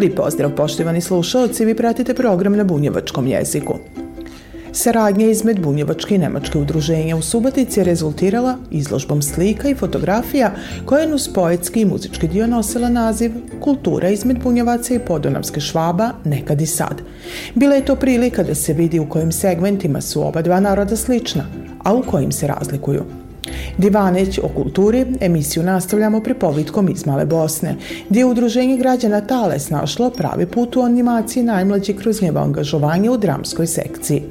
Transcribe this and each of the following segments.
Lijep pozdrav poštovani slušalci, vi pratite program na bunjevačkom jeziku. Saradnja izmed bunjevačke i nemačke udruženja u Subotici je rezultirala izložbom slika i fotografija koja je uz poetski i muzički dio nosila naziv Kultura izmed bunjevaca i podonavske švaba nekad i sad. Bila je to prilika da se vidi u kojim segmentima su oba dva naroda slična, a u kojim se razlikuju – Divaneć o kulturi emisiju nastavljamo pripovitkom iz Male Bosne, gdje je udruženje građana Tales našlo pravi put u animaciji najmlađi kroz njevo angažovanje u dramskoj sekciji.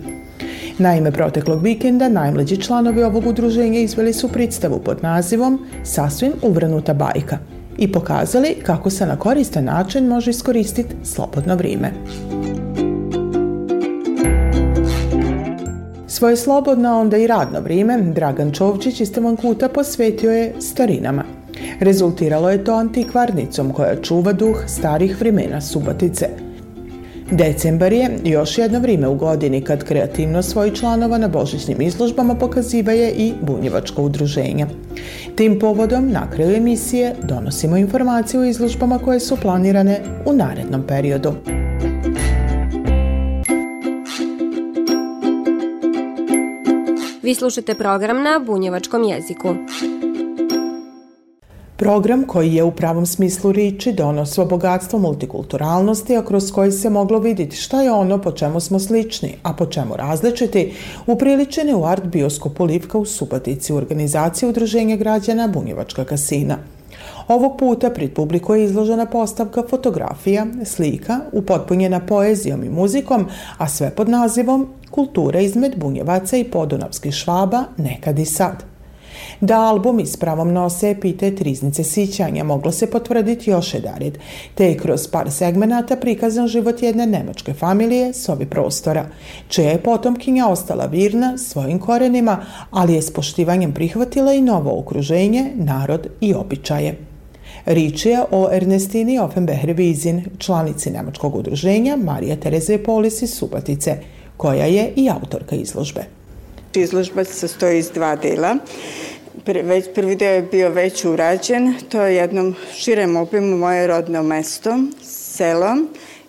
Naime, proteklog vikenda najmlađi članovi ovog udruženja izveli su predstavu pod nazivom Sasvim uvrnuta bajka i pokazali kako se na koristan način može iskoristiti slobodno vrijeme. Svoje slobodno, onda i radno vrijeme Dragan Čovčić iz Tevankuta posvetio je starinama. Rezultiralo je to antikvarnicom koja čuva duh starih vremena Subotice. Decembar je još jedno vrijeme u godini kad kreativno svojih članova na božićnim izložbama pokaziva je i bunjevačko udruženja. Tim povodom na kraju emisije donosimo informacije o izložbama koje su planirane u narednom periodu. Vi slušate program na bunjevačkom jeziku. Program koji je u pravom smislu riči donosio bogatstvo multikulturalnosti, a kroz koji se moglo vidjeti šta je ono po čemu smo slični, a po čemu različiti, upriličen je u art bioskopu Livka u Subotici u organizaciji Udruženja građana Bunjevačka kasina. Ovog puta pred publiku je izložena postavka fotografija, slika, upotpunjena poezijom i muzikom, a sve pod nazivom Kultura izmed bunjevaca i podunavskih švaba nekad i sad. Da album s pravom nose epitet Riznice sićanja moglo se potvrditi još jedarit, te je kroz par segmenata prikazan život jedne nemačke familije s ovi prostora, čija je potomkinja ostala virna svojim korenima, ali je s poštivanjem prihvatila i novo okruženje, narod i običaje. Rič je o Ernestini Offenbeher-Vizin, članici Nemačkog udruženja Marija Tereze Polis iz Subatice, koja je i autorka izložbe. Izložba se sastoji iz dva dela. Već, prvi deo je bio već urađen, to je jednom širem obimu moje rodno mesto, selo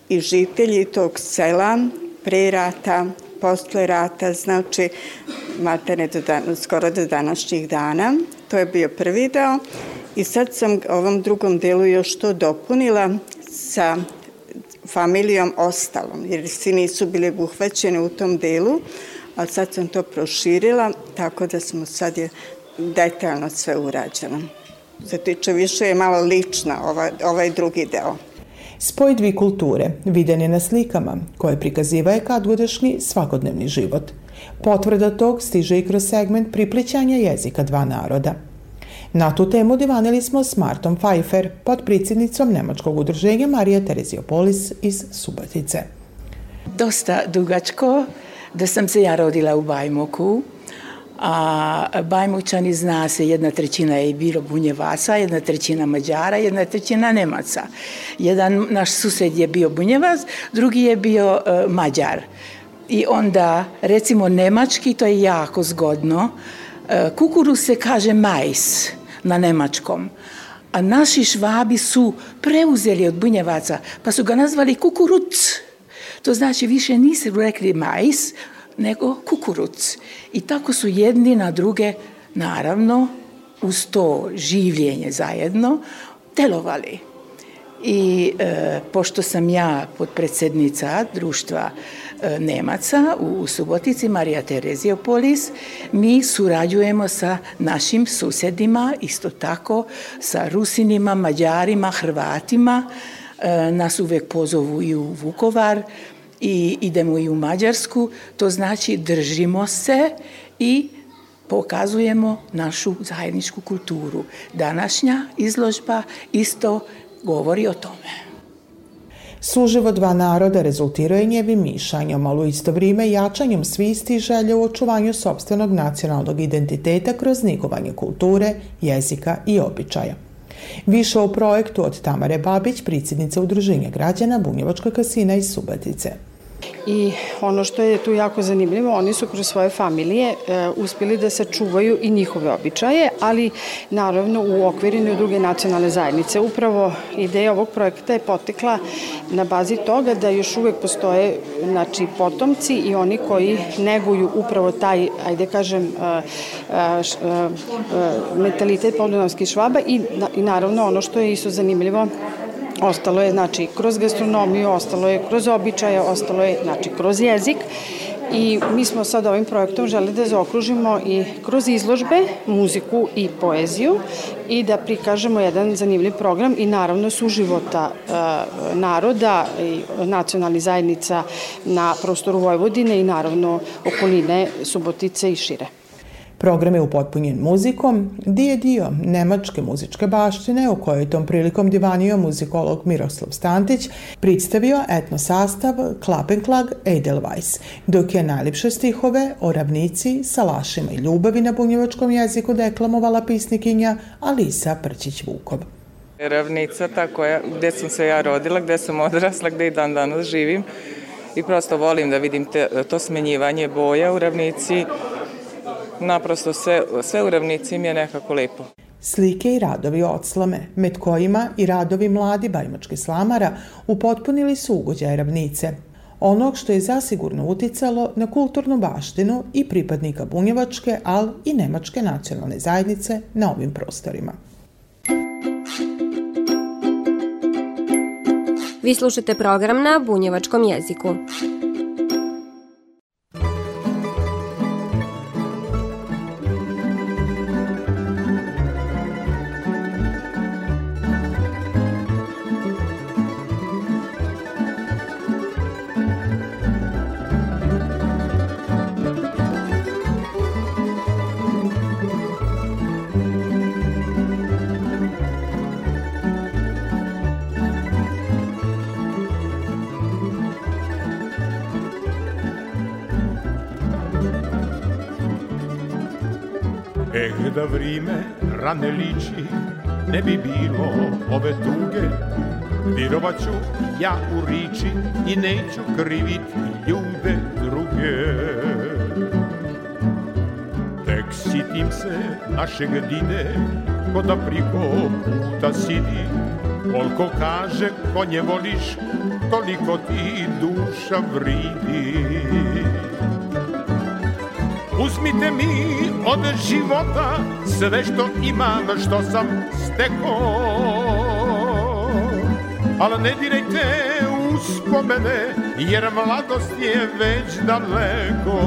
i žitelji tog sela pre rata, posle rata, znači materne do dan, skoro do današnjih dana. To je bio prvi deo. I sad sam ovom drugom delu još to dopunila sa familijom ostalom, jer svi nisu bili obuhvaćeni u tom delu, ali sad sam to proširila, tako da smo sad je detaljno sve urađeno. Se tiče više je malo lična ovaj, ovaj drugi deo. Spoj dvi kulture viden je na slikama koje prikaziva je svakodnevni život. Potvrda tog stiže i kroz segment priplićanja jezika dva naroda – Na tu temu divanili smo s Martom Pfeiffer, podpredsjednicom Nemačkog udruženja Marija Tereziopolis iz Subotice. Dosta dugačko da sam se ja rodila u Bajmoku, a Bajmučani zna se, jedna trećina je bilo Bunjevaca, jedna trećina Mađara, jedna trećina Nemaca. Jedan naš sused je bio Bunjevac, drugi je bio uh, Mađar. I onda, recimo, nemački, to je jako zgodno, uh, kukuru se kaže majs, na nemačkom. A naši švabi su preuzeli od bunjevaca, pa su ga nazvali kukuruc. To znači više nisu rekli majs, nego kukuruc. I tako su jedni na druge, naravno, uz to življenje zajedno, delovali. I e, pošto sam ja podpredsednica društva Nemaca u, Subotici, Marija Tereziopolis, mi surađujemo sa našim susedima, isto tako sa Rusinima, Mađarima, Hrvatima. E, nas uvek pozovu i u Vukovar i idemo i u Mađarsku. To znači držimo se i pokazujemo našu zajedničku kulturu. Današnja izložba isto govori o tome. Suživo dva naroda rezultirao je njevim mišanjom, ali u isto vrijeme jačanjem svisti i želje u očuvanju sobstvenog nacionalnog identiteta kroz nigovanje kulture, jezika i običaja. Više o projektu od Tamare Babić, predsjednice Udruženja građana Bunjevačka kasina iz Subatice. I ono što je tu jako zanimljivo, oni su kroz svoje familije e, uspjeli da sačuvaju i njihove običaje, ali naravno u okvirinu druge nacionalne zajednice. Upravo ideja ovog projekta je potekla na bazi toga da još uvek postoje znači, potomci i oni koji neguju upravo taj, ajde kažem, e, e, e, mentalitet podunavskih švaba i, i naravno ono što je isto zanimljivo Ostalo je, znači, kroz gastronomiju, ostalo je kroz običaje, ostalo je, znači, kroz jezik i mi smo sad ovim projektom želi da zaokružimo i kroz izložbe, muziku i poeziju i da prikažemo jedan zanimljiv program i naravno suživota e, naroda i nacionalnih zajednica na prostoru Vojvodine i naravno okoline Subotice i šire. Program je upotpunjen muzikom, di je dio nemačke muzičke baštine u kojoj tom prilikom divanio muzikolog Miroslav Stantić predstavio etno sastav Klapenklag Edelweiss, dok je najljepše stihove o ravnici, salašima i ljubavi na bunjevačkom jeziku deklamovala pisnikinja Alisa Prčić-Vukov. Ravnica, ta koja, gde sam se ja rodila, gde sam odrasla, gde i dan danas živim i prosto volim da vidim te, to smenjivanje boja u ravnici, naprosto sve, sve u ravnici mi je nekako lepo. Slike i radovi odslame, med kojima i radovi mladi bajmački slamara upotpunili su ugođaje ravnice, onog što je zasigurno uticalo na kulturnu baštinu i pripadnika bunjevačke, ali i nemačke nacionalne zajednice na ovim prostorima. Vi slušate program na bunjevačkom jeziku. Da vrime rane liči ne bi bilo ove tuge. Virovaću ja u riči i neću krivit ljude druge. Tek sitim se našeg dide ko da priko puta sidi. Koliko kaže konje voliš toliko ti duša vridi Uzmite mi od života sve što imam, što sam steko Ali ne dirajte uspomene, jer mladost je već daleko.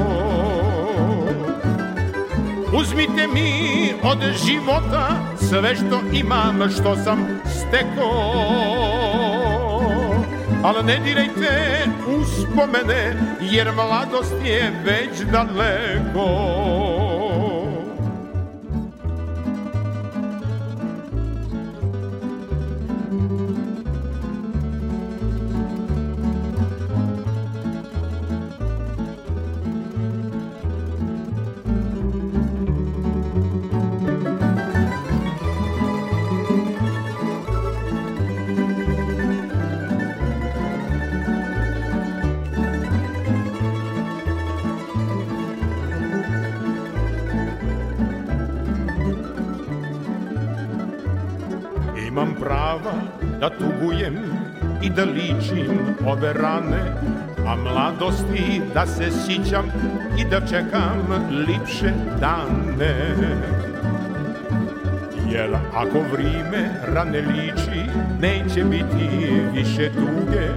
Uzmite mi od života sve što imam, što sam steko Ali ne dirajte uspomene, jer mladost je već daleko. Da tugujem i da ličim ove rane, a mladosti da se sićam i da čekam lipše dane. Jer ako vrime rane liči, neće biti više tuge,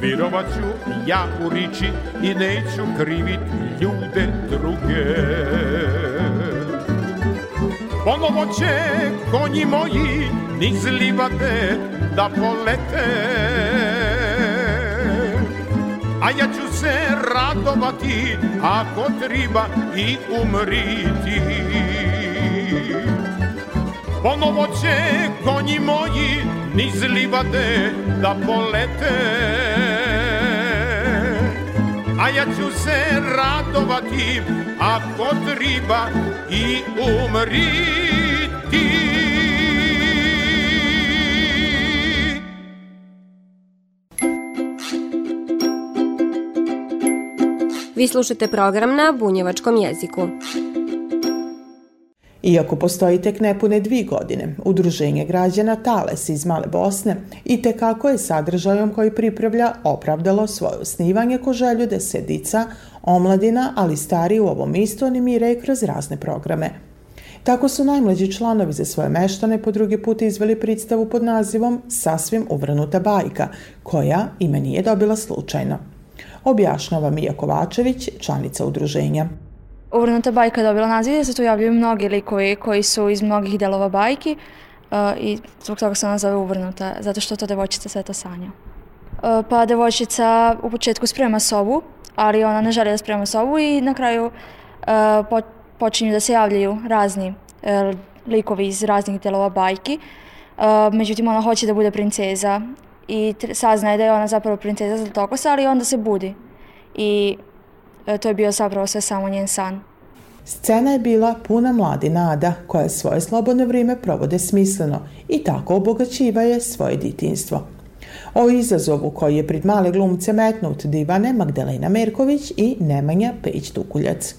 Virovaću ja u riči i neću krivit ljude druge. Ponovo će konji moji niz livade da polete. A ja ću se radovati ako treba i umriti. Ponovo će konji moji niz livade da polete. A ja ću se radovati ako triba i umriti Vi slušate program na bunjevačkom jeziku. Iako postoji tek nepune dvi godine, Udruženje građana Tales iz Male Bosne i tekako je sadržajom koji pripravlja opravdalo svoje osnivanje ko želju da se dica, omladina, ali stari u ovom istu animiraju kroz razne programe. Tako su najmlađi članovi za svoje meštane po drugi put izveli predstavu pod nazivom Sasvim uvrnuta bajka, koja ime nije dobila slučajno. Objašnjava Mija Kovačević, članica udruženja. Uvrnuta bajka dobila naziv jer se tu javljaju mnogi likovi koji su iz mnogih delova bajki uh, i zbog toga se ona zove uvrnuta, zato što to devojčica sve to sanja. Uh, pa devojčica u početku sprema sobu, ali ona ne želi da sprema sobu i na kraju uh, po, počinju da se javljaju razni uh, likovi iz raznih delova bajki. Uh, međutim, ona hoće da bude princeza i saznaje da je ona zapravo princeza Zlatokosa, ali onda se budi. I to je bio zapravo sve samo njen san. Scena je bila puna mladi nada koja svoje slobodno vrijeme provode smisleno i tako obogaćivaje svoje ditinstvo. O izazovu koji je pred male glumce metnut divane Magdalena Merković i Nemanja Pejić-Tukuljac.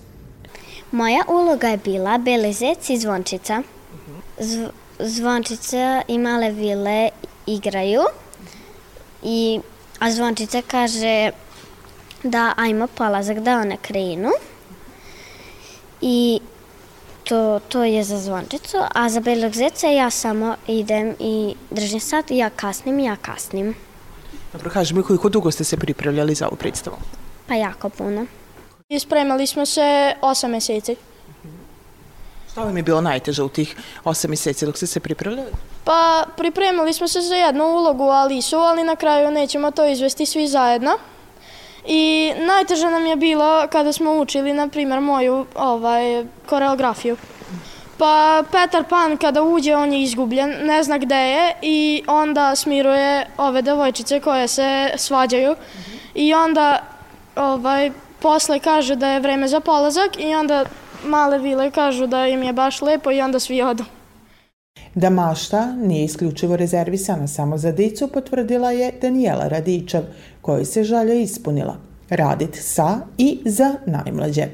Moja uloga je bila Belezec i Zvončica. Zv zvončica i male vile igraju i a zvončica kaže da ajmo polazak da ona krenu i to, to je za zvončicu, a za belog zeca ja samo idem i držim sat i ja kasnim i ja kasnim. Dobro, kaži mi koliko dugo ste se pripravljali za ovu predstavu? Pa jako puno. Ispremali smo se 8 meseci. Šta vam je bilo najteže u tih 8 meseci dok ste se pripravljali? Pa pripremali smo se za jednu ulogu Alisu, ali na kraju nećemo to izvesti svi zajedno. I najteže nam je bilo kada smo učili, na primjer, moju ovaj, koreografiju. Pa Petar Pan kada uđe, on je izgubljen, ne zna gde je i onda smiruje ove devojčice koje se svađaju. I onda ovaj, posle kaže da je vreme za polazak i onda male vile kažu da im je baš lepo i onda svi odu. Da mašta nije isključivo rezervisana samo za dicu, potvrdila je Danijela Radičev, kojoj se žalja ispunila. Radit sa i za najmlađe.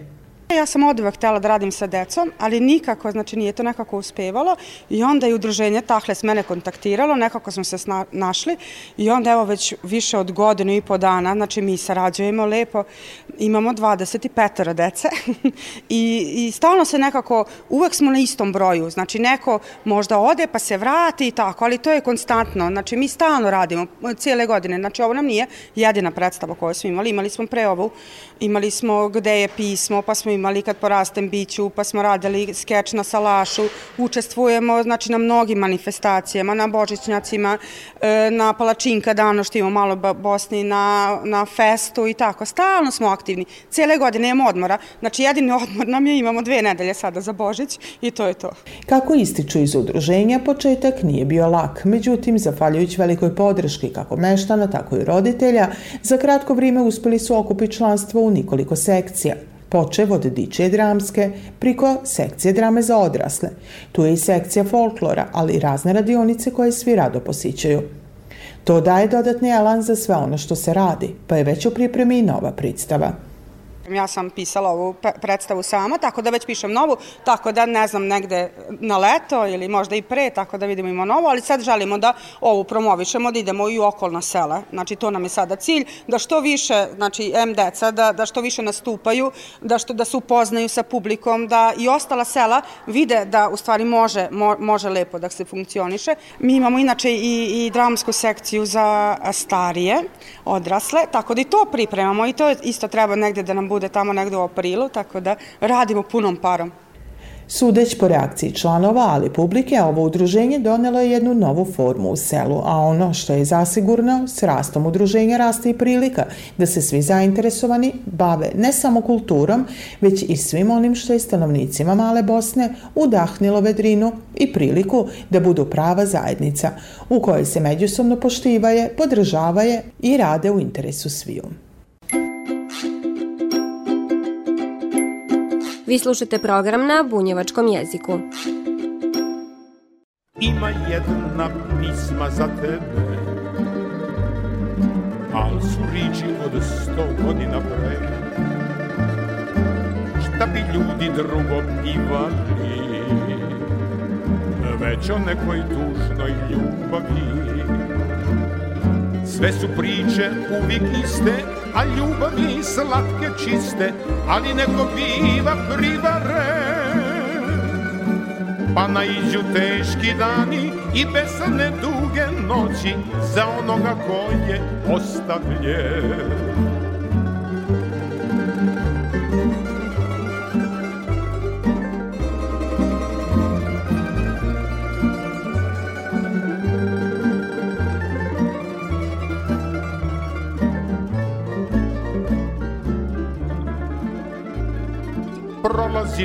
Ja sam od uvek htela da radim sa decom, ali nikako, znači nije to nekako uspevalo. I onda je udruženje Tahles mene kontaktiralo, nekako smo se našli. I onda evo već više od godinu i po dana, znači mi sarađujemo lepo, imamo 25 dece. I, i stalno se nekako, uvek smo na istom broju, znači neko možda ode pa se vrati i tako, ali to je konstantno, znači mi stalno radimo cijele godine, znači ovo nam nije jedina predstava koju smo imali, imali smo pre ovu, imali smo gde je pismo, pa smo imali kad porastem biću, pa smo radili skeč na salašu, učestvujemo znači, na mnogim manifestacijama, na božićnjacima, e, na palačinka dano što imamo malo Bosni, na, na festu i tako. Stalno smo aktivni. Cijele godine imamo odmora. Znači jedini odmor nam je, imamo dve nedelje sada za Božić i to je to. Kako ističu iz udruženja, početak nije bio lak. Međutim, zafaljujući velikoj podrški kako meštana, tako i roditelja, za kratko vrijeme uspeli su okupiti članstvo u nikoliko sekcija počev od dičije dramske priko sekcije drame za odrasle. Tu je i sekcija folklora, ali i razne radionice koje svi rado posićaju. To daje dodatni elan za sve ono što se radi, pa je već u pripremi i nova predstava. Ja sam pisala ovu predstavu sama, tako da već pišem novu, tako da ne znam negde na leto ili možda i pre, tako da vidimo ima novu, ali sad želimo da ovu promovišemo, da idemo i u okolna sela. Znači to nam je sada cilj, da što više, znači M deca, da, da što više nastupaju, da, što, da se upoznaju sa publikom, da i ostala sela vide da u stvari može, mo, može lepo da se funkcioniše. Mi imamo inače i, i dramsku sekciju za starije, odrasle, tako da i to pripremamo i to isto treba negde da nam bude bude tamo negde u aprilu, tako da radimo punom parom. Sudeć po reakciji članova, ali publike, ovo udruženje donelo je jednu novu formu u selu, a ono što je zasigurno, s rastom udruženja raste i prilika da se svi zainteresovani bave ne samo kulturom, već i svim onim što je stanovnicima Male Bosne udahnilo vedrinu i priliku da budu prava zajednica u kojoj se međusobno poštivaje, podržavaje i rade u interesu sviju. Vi slušate program na bunjevačkom jeziku. Ima jedna pisma za tebe Al su riči od sto godina pre Šta bi ljudi drugo pivali? Već o nekoj tužnoj ljubavi. Sve su priče uvijek iste a ljubavi slatke čiste, ali neko biva privare. Pa naiđu teški dani i besane duge noći za onoga ko je ostavljen.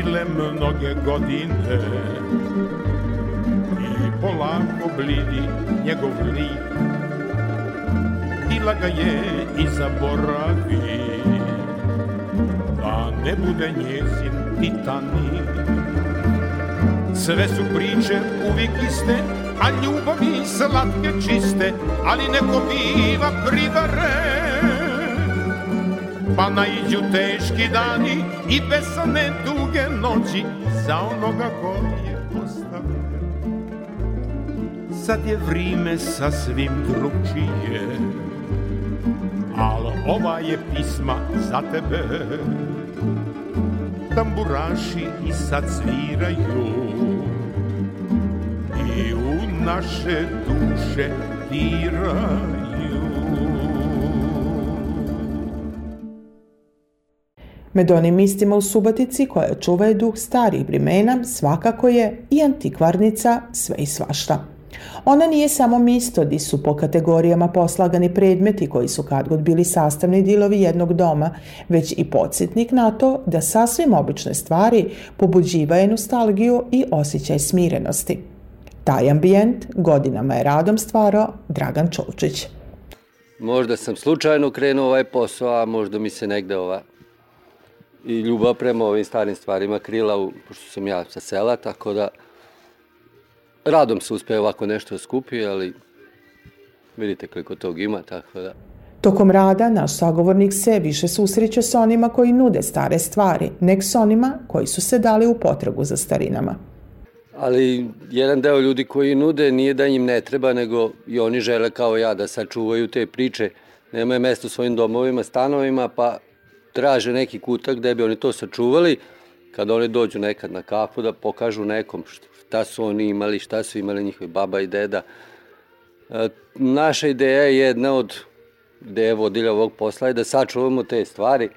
Prolazile mnoge godine. I polako blidi njegov lik. Bila ga je i zaboravi. Da ne bude njezin titanik. Sve su priče uvijek iste, a ljubavi slatke čiste, ali neko biva privaren Pa naiđu teški dani i besane duge noći Za onoga ko je ostavljen Sad je vrime sasvim drugčije Al ova je pisma za tebe. Tamburaši i sad sviraju I u naše duše diraju Med onim mistima u Subatici koja čuvaju duh starih vremena svakako je i antikvarnica sve i svašta. Ona nije samo misto di su po kategorijama poslagani predmeti koji su kad god bili sastavni dilovi jednog doma, već i podsjetnik na to da sasvim obične stvari pobuđivaju nostalgiju i osjećaj smirenosti. Taj ambijent godinama je radom stvarao Dragan Čolčić. Možda sam slučajno krenuo ovaj posao, a možda mi se negde ova i ljubav prema ovim starim stvarima krila, u, pošto sam ja sa sela, tako da radom se uspe ovako nešto skupi, ali vidite koliko tog ima, tako da... Tokom rada naš sagovornik se više susreće s onima koji nude stare stvari, nek s onima koji su se dali u potragu za starinama. Ali jedan deo ljudi koji nude nije da im ne treba, nego i oni žele kao ja da sačuvaju te priče, nemaju mesto u svojim domovima, stanovima, pa traže neki kutak gde bi oni to sačuvali, kada oni dođu nekad na kafu da pokažu nekom šta su oni imali, šta su imali njihovi baba i deda. E, naša ideja je jedna od ideja vodilja ovog posla je da sačuvamo te stvari,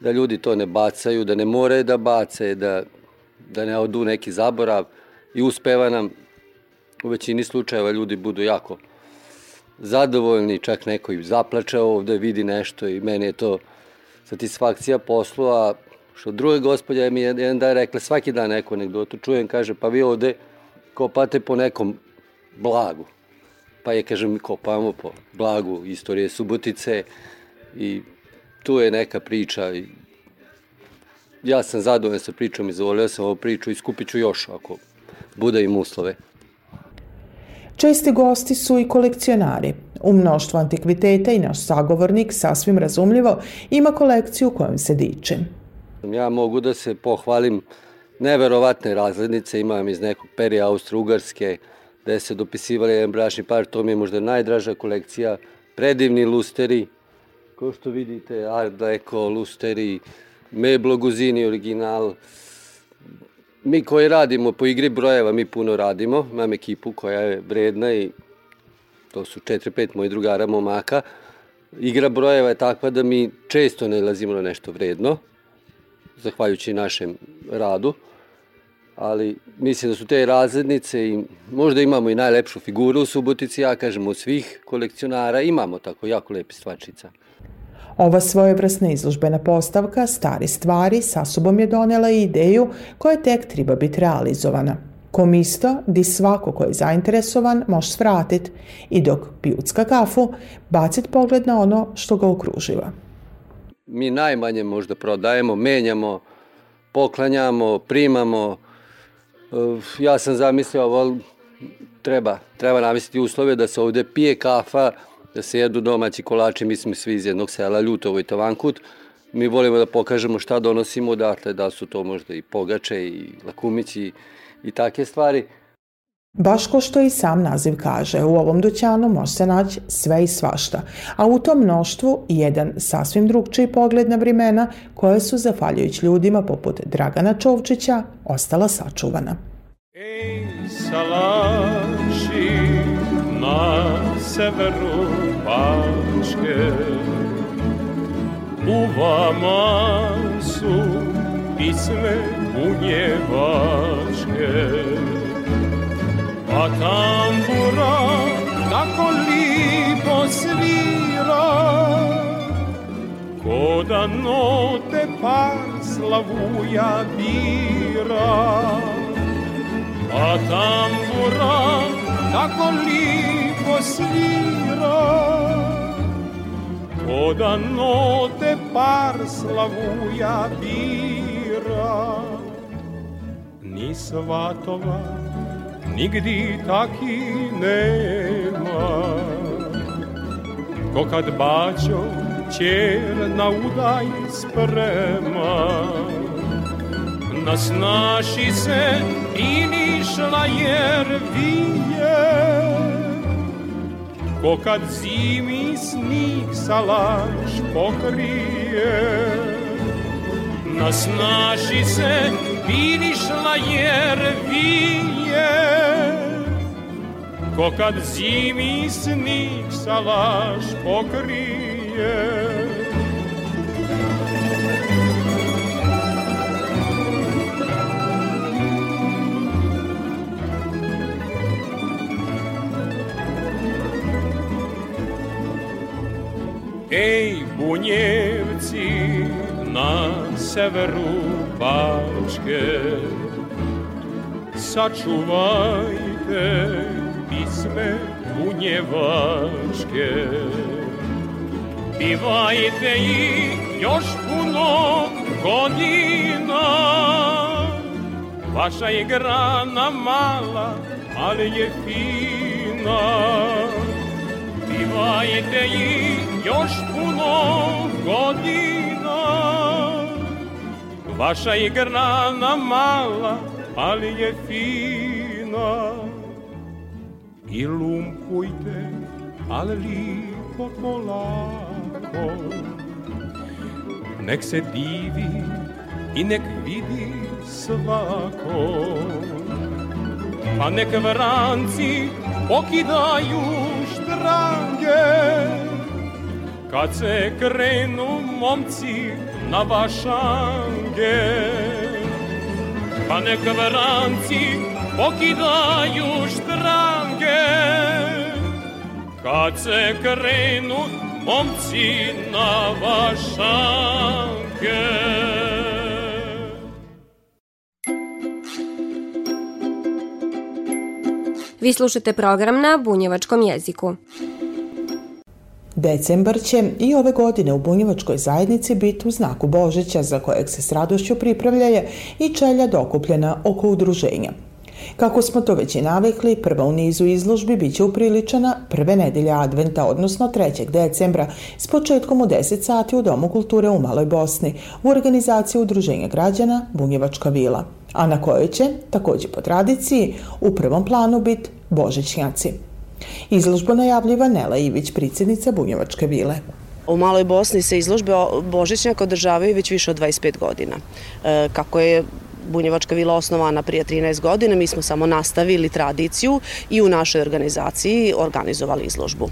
da ljudi to ne bacaju, da ne moraju da bace, da, da ne odu neki zaborav i uspeva nam u većini slučajeva ljudi budu jako zadovoljni, čak neko i zaplače ovde, vidi nešto i meni je to satisfakcija poslu, a što druge gospodje mi jedan dan rekla, svaki dan neku anegdotu čujem, kaže, pa vi ovde kopate po nekom blagu. Pa je, kažem, kopamo po blagu istorije Subotice i tu je neka priča i ja sam zadovoljan sa pričom, izvolio sam ovu priču i skupit ću još ako bude im uslove. Česti gosti su i kolekcionari. U mnoštvu antikviteta i naš sagovornik, sasvim razumljivo, ima kolekciju kojom se diče. Ja mogu da se pohvalim neverovatne razglednice, imam iz nekog perija Austro-Ugarske, gde se dopisivali jedan bračni par, to mi je možda najdraža kolekcija, predivni lusteri, kao što vidite, Art Deco, lusteri, Meblo Guzini original, Mi koji radimo po igri brojeva, mi puno radimo. Imam ekipu koja je vredna i to su 4-5 mojih drugara momaka. Igra brojeva je takva da mi često ne lazimo na nešto vredno, zahvaljujući našem radu. ali mislim da su te razrednice i možda imamo i najlepšu figuru u Subotici, ja kažem od svih kolekcionara, imamo tako jako lepe stvačica. Ova svojevrasna izložbena postavka Stari stvari sa sobom je donela ideju koja tek treba biti realizovana. Komisto, di svako ko je zainteresovan može svratit i dok pijucka kafu, bacit pogled na ono što ga okruživa. Mi najmanje možda prodajemo, menjamo, poklanjamo, primamo. Ja sam zamislio ovo treba, treba namisliti uslove da se ovde pije kafa, da se jedu domaći kolači, mi smo svi iz jednog sela, Ljutovo i Tavankut. Mi volimo da pokažemo šta donosimo odatle, da su to možda i pogače i lakumići i take stvari. Baš ko što i sam naziv kaže, u ovom dućanu može se naći sve i svašta, a u tom mnoštvu jedan sasvim drugčiji pogled na vremena koje su, zafaljujući ljudima poput Dragana Čovčića, ostala sačuvana. Ej, salaši na severu Bačke, u vama su pisme bunjevačke. A tambura tako lipo svira, ko da note par slavuja dira. A tambura tako lipo svira, ko da note par slavuja dira. Ni svatova, nigdi taki nema. Ko kad bađo čer na udaj sprema. Nas naši se inišla jer vije. Ko kad zimi snig salaš pokrije. Nas naši se vinišla jer vije Ko kad zimi snig salaš pokrije bunjevci, na severu Bačke. Sačuvajte pisme bunjevačke. Pivajte ih još puno godina. Vaša je grana mala, ali je fina. Pivajte ih još puno godina. Vaša je grana mala, ali je fina. I lumpujte, ali lipo polako. Nek se divi i nek vidi svako. Pa nek vranci pokidaju štrange, kad se krenu momci na vašange. Pa nek vranci pokidaju štrange, kad se krenu momci na vašange. Vi slušate program na bunjevačkom jeziku. Decembar će i ove godine u bunjevačkoj zajednici biti u znaku Božića za kojeg se s radošću pripravljaje i čelja dokupljena oko udruženja. Kako smo to već i navikli, prva u nizu izložbi biće upriličana prve nedelje adventa, odnosno 3. decembra, s početkom u 10 sati u Domu kulture u Maloj Bosni, u organizaciji Udruženja građana Bunjevačka vila, a na kojoj će, takođe po tradiciji, u prvom planu biti Božićnjaci. Izložbu najavljiva Nela Ivić, predsjednica Bunjevačke vile. U Maloj Bosni se izložbe Božićnjaka održavaju već više od 25 godina. E, kako je Bunjevačka vila osnovana prije 13 godina, mi smo samo nastavili tradiciju i u našoj organizaciji organizovali izložbu.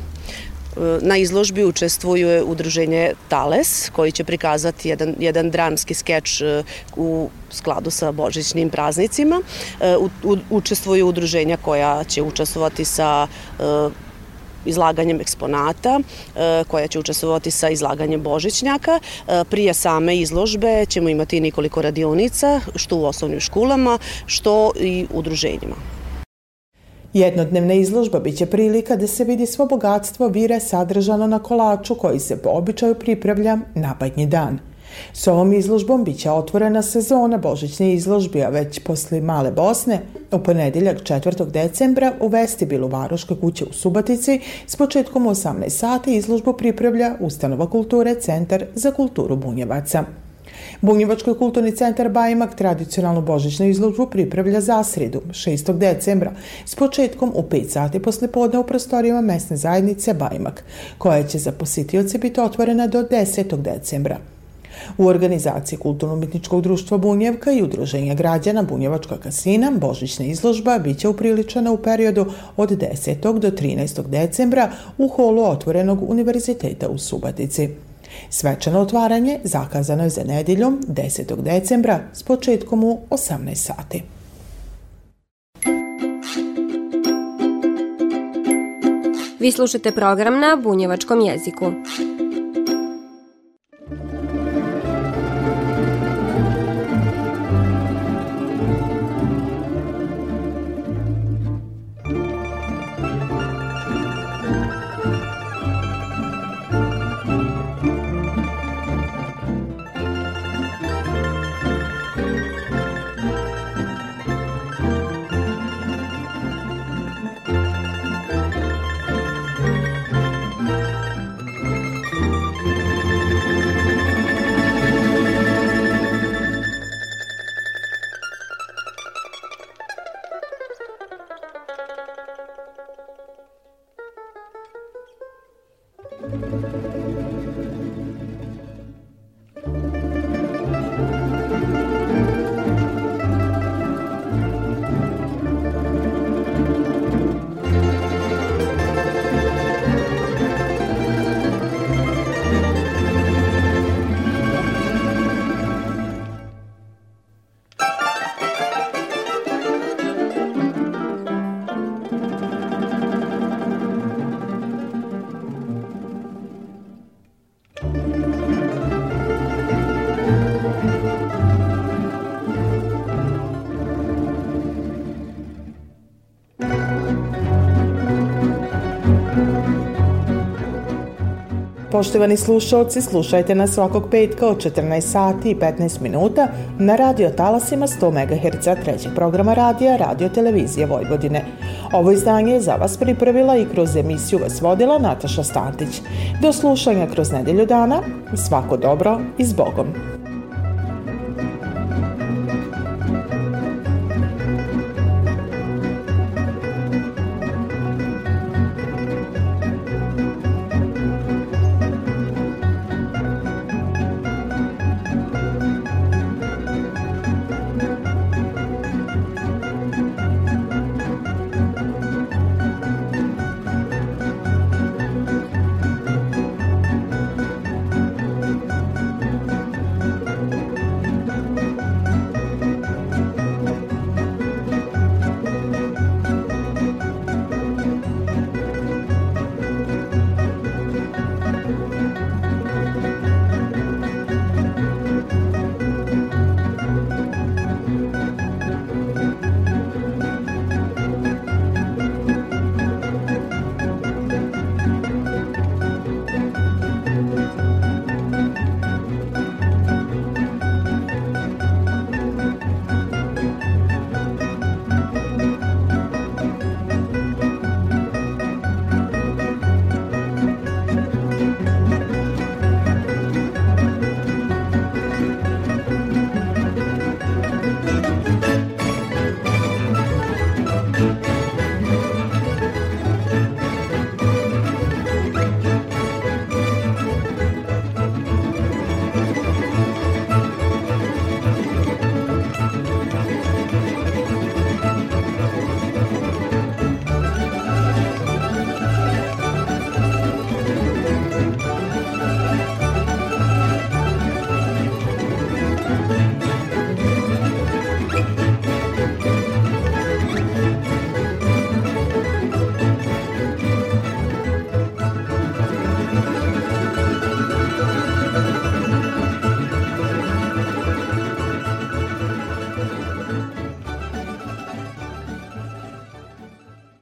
Na izložbi učestvuje udruženje Tales, koji će prikazati jedan, jedan dramski skeč e, u skladu sa božićnim praznicima. E, učestvuju udruženja koja će učestvovati sa e, izlaganjem eksponata, koja će učestvovati sa izlaganjem božićnjaka. Prije same izložbe ćemo imati nekoliko radionica, što u osnovnim školama, što i udruženjima. Jednodnevna izložba biće prilika da se vidi svo bogatstvo vire sadržano na kolaču koji se po običaju pripravlja na badnji dan. S ovom izložbom biće otvorena sezona božićne izložbe, a već posle Male Bosne, u ponedeljak 4. decembra u vestibilu Varoške kuće u Subatici s početkom 18 sati izložbu pripravlja Ustanova kulture Centar za kulturu Bunjevaca. Bunjevački kulturni centar Bajmak tradicionalnu božićnu izložbu pripravlja za sredu, 6. decembra, s početkom u 5 sati posle podne u prostorijama mesne zajednice Bajmak, koja će za posjetioce biti otvorena do 10. decembra. U organizaciji Kulturno-umetničkog društva Bunjevka i Udruženja građana Bunjevačka kasina Božićna izložba biće upriličena u periodu od 10. do 13. decembra u holu otvorenog univerziteta u Subatici. Svečano otvaranje zakazano je za nedeljom 10. decembra s početkom u 18 sati. Vi slušate program na bunjevačkom jeziku. Poštovani slušalci, slušajte nas svakog petka od 14 sati i 15 minuta na radio talasima 100 MHz trećeg programa radija Radio Televizije Vojvodine. Ovo izdanje je za vas pripravila i kroz emisiju vas vodila Nataša Stantić. Do slušanja kroz nedelju dana, svako dobro i s Bogom.